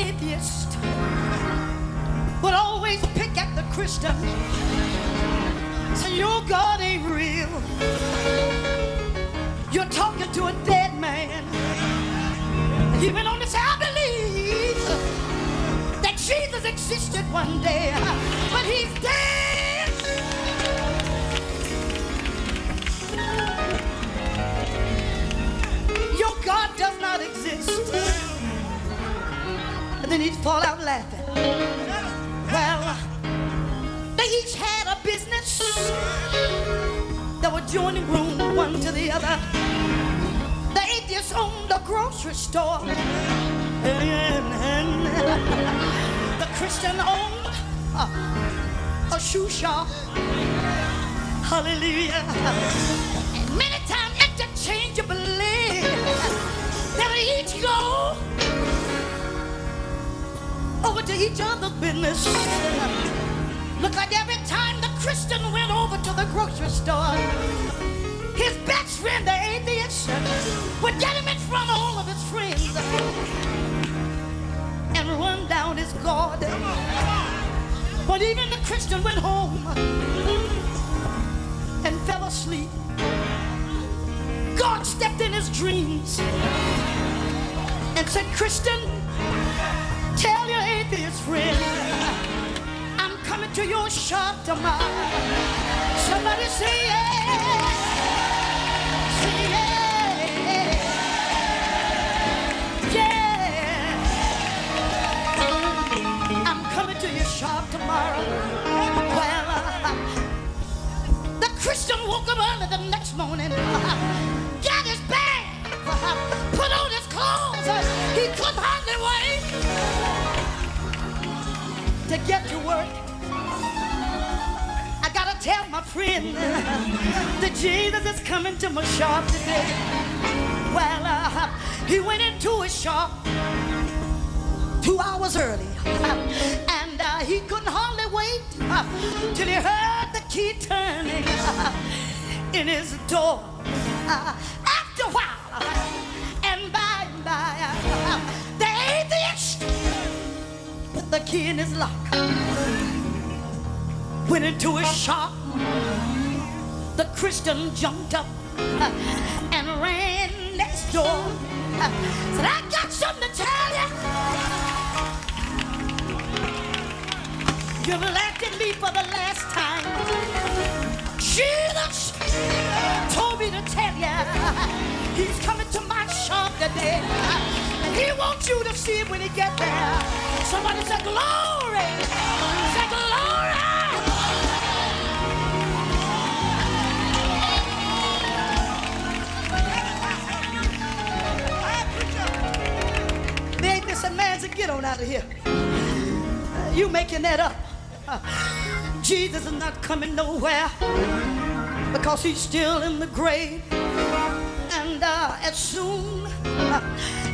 atheist would always pick at the Christian. Say, your God ain't real. You're talking to a dead man. He went on to say, I believe that Jesus existed one day, but he's then he'd fall out laughing. Well, they each had a business They were joining room one to the other. The atheist owned a grocery store. The Christian owned a, a shoe shop. Hallelujah. And many each other's business. Look like every time the Christian went over to the grocery store, his best friend, the atheist, would get him in front of all of his friends and run down his guard. But even the Christian went home and fell asleep. God stepped in his dreams and said, Christian, your friend I'm coming to your shop tomorrow. Somebody say yeah. Say yeah. Yeah. I'm coming to your shop tomorrow. Well, uh, the Christian woke up early the next morning, got his bag, to get to work. I gotta tell my friend that Jesus is coming to my shop today. Well, uh, he went into his shop two hours early, and uh, he couldn't hardly wait uh, till he heard the key turning in his door. Key in his lock, went into his shop. The Christian jumped up uh, and ran next door. Uh, said, I got something to tell you. You've laughed at me for the last time. Jesus told me to tell you he's coming to my And he wants you to see him when he get there. Somebody say glory. Say glory. Ain't this a man get on out of here. You making that up. Jesus is not coming nowhere because he's still in the grave. As soon uh,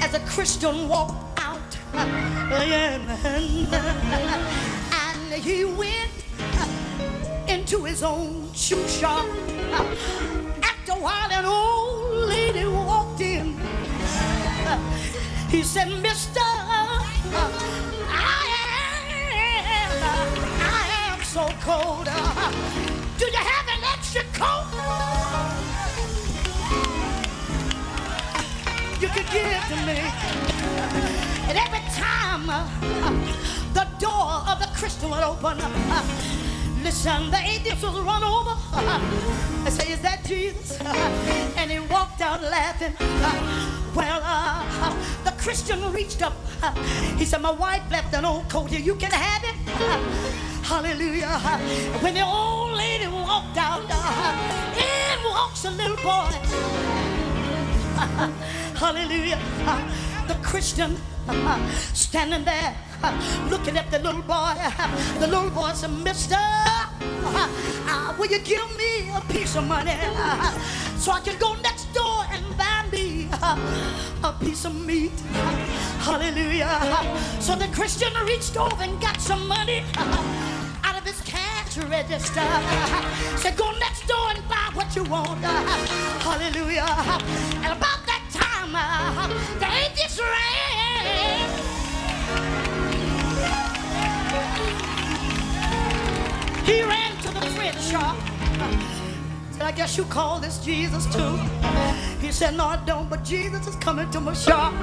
as a Christian walked out, uh, and, he went uh, into his own shoe shop. After a while, an old lady walked in. He said, Mister, I am, I am so cold. Do you have an extra coat? You give to me. And every time uh, the door of the Christian would open, uh, listen, the atheist would run over and say, Is that Jesus? And he walked out laughing. Well, uh, the Christian reached up. He said, My wife left an old coat here. You can have it. Hallelujah. When the old lady walked out, uh, in walks a little boy. Hallelujah. Uh, the Christian uh, standing there uh, looking at the little boy. The little boy said, Mister, uh, will you give me a piece of money so I can go next door and buy me a piece of meat? Hallelujah. So the Christian reached over and got some money out of his cash register. Said, go next door and buy what you want. Hallelujah. And about he ran to the print shop. Said, I guess you call this Jesus too. He said, No, I don't, but Jesus is coming to my shop.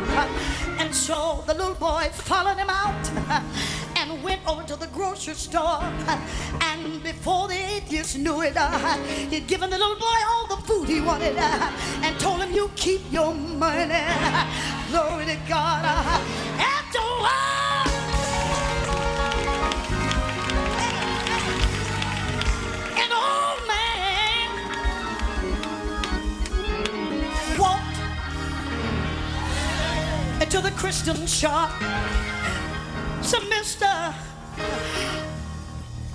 And so the little boy followed him out and went over to the grocery store. And before the atheist knew it, uh, he'd given the little boy all food he wanted and told him, You keep your money. Glory to God. Uh, after a while, an old man walked into the Christian shop. Said, Mister,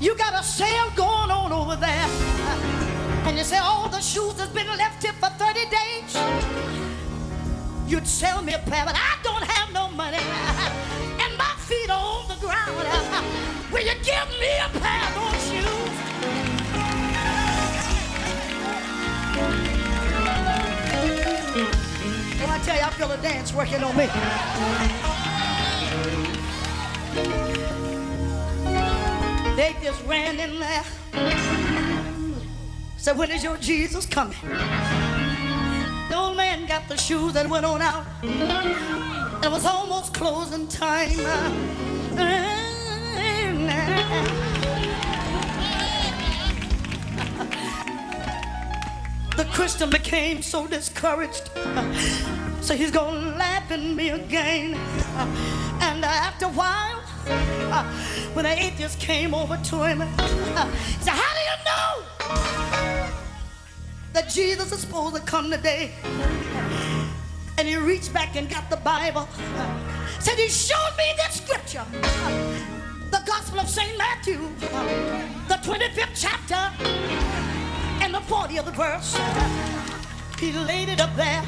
you got a sale going on over there. And you say all the shoes that's been left here for 30 days. You'd sell me a pair, but I don't have no money. And my feet are on the ground. Will you give me a pair of those shoes? Well, I tell you, I feel a dance working on me. They just ran in there. Said, when is your Jesus coming? The old man got the shoes and went on out. It was almost closing time. The Christian became so discouraged. So he's gonna laugh at me again. And after a while, when the atheist came over to him, he said, How do that Jesus is supposed to come today? And he reached back and got the Bible. Said he showed me this scripture. The Gospel of St. Matthew, the 25th chapter, and the 40th verse. He laid it up there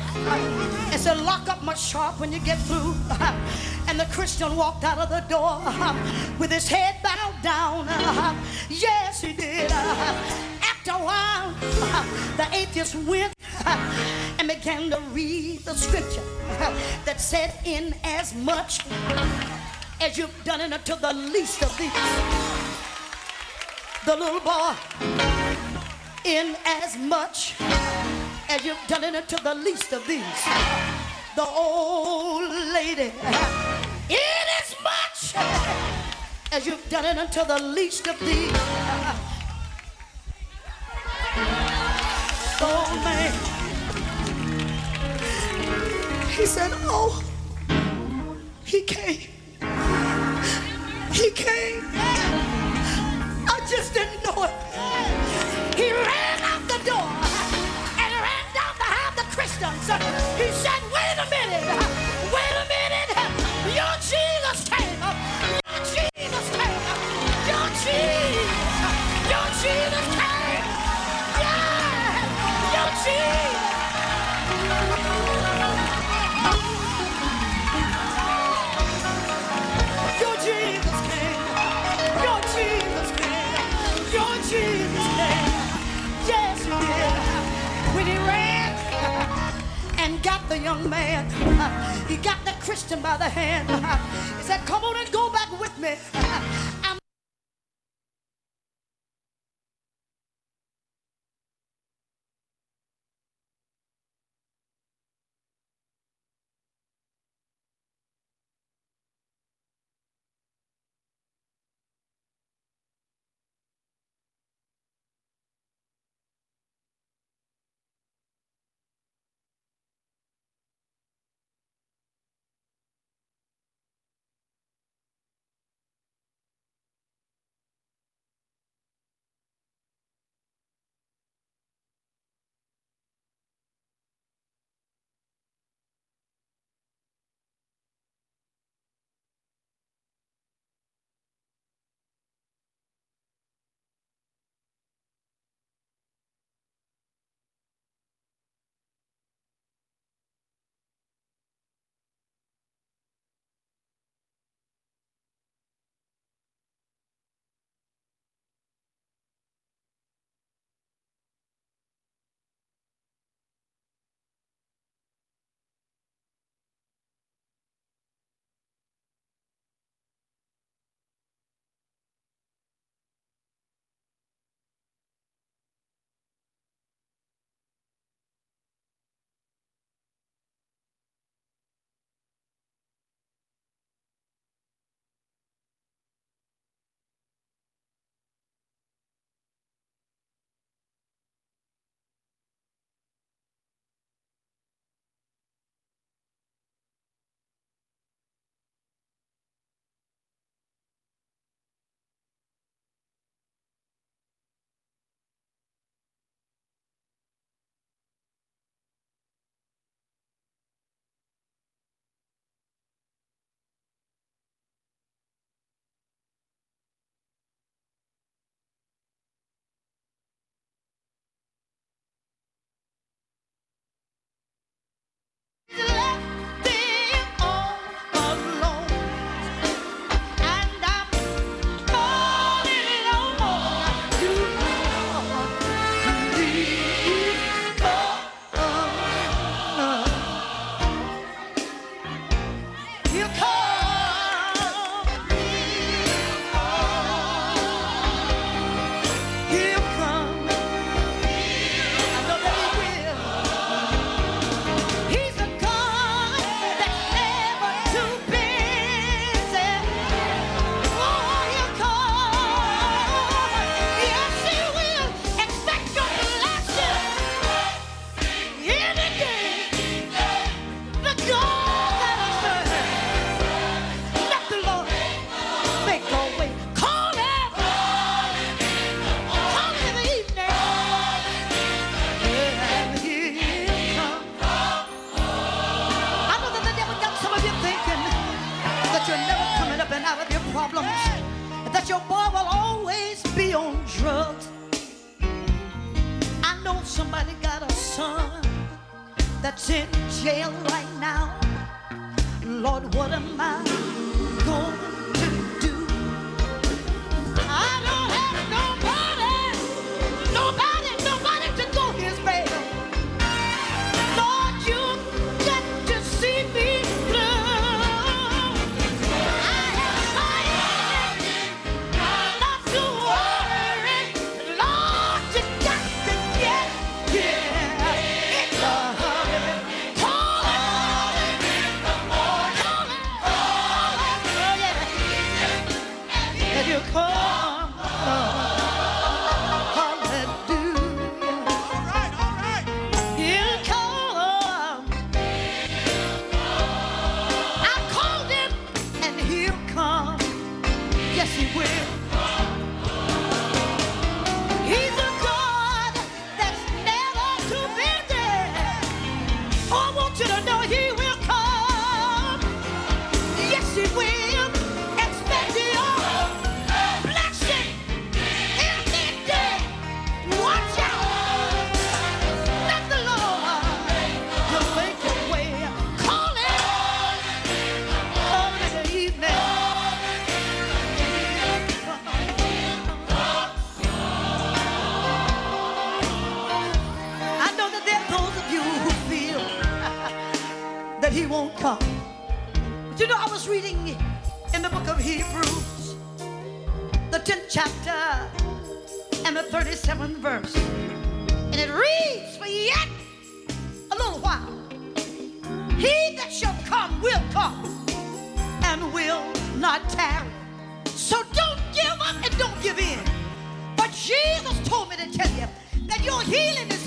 and said, Lock up my shop when you get through. And the Christian walked out of the door with his head bowed down. Yes, he did. The atheist went and began to read the scripture that said, In as much as you've done it unto the least of these, the little boy, in as much as you've done it unto the least of these. The old lady, in as much as you've done it unto the least of these. Old man, he said, Oh, he came. He came. I just didn't know it. He ran out the door and ran down behind the Christians. He said, young man, he got the Christian by the hand. He said, Come on and go back with me. jail right now. Lord, what am I going reading in the book of Hebrews, the 10th chapter and the 37th verse. And it reads, For yet a little while, he that shall come will come and will not tarry. So don't give up and don't give in. But Jesus told me to tell you that your healing is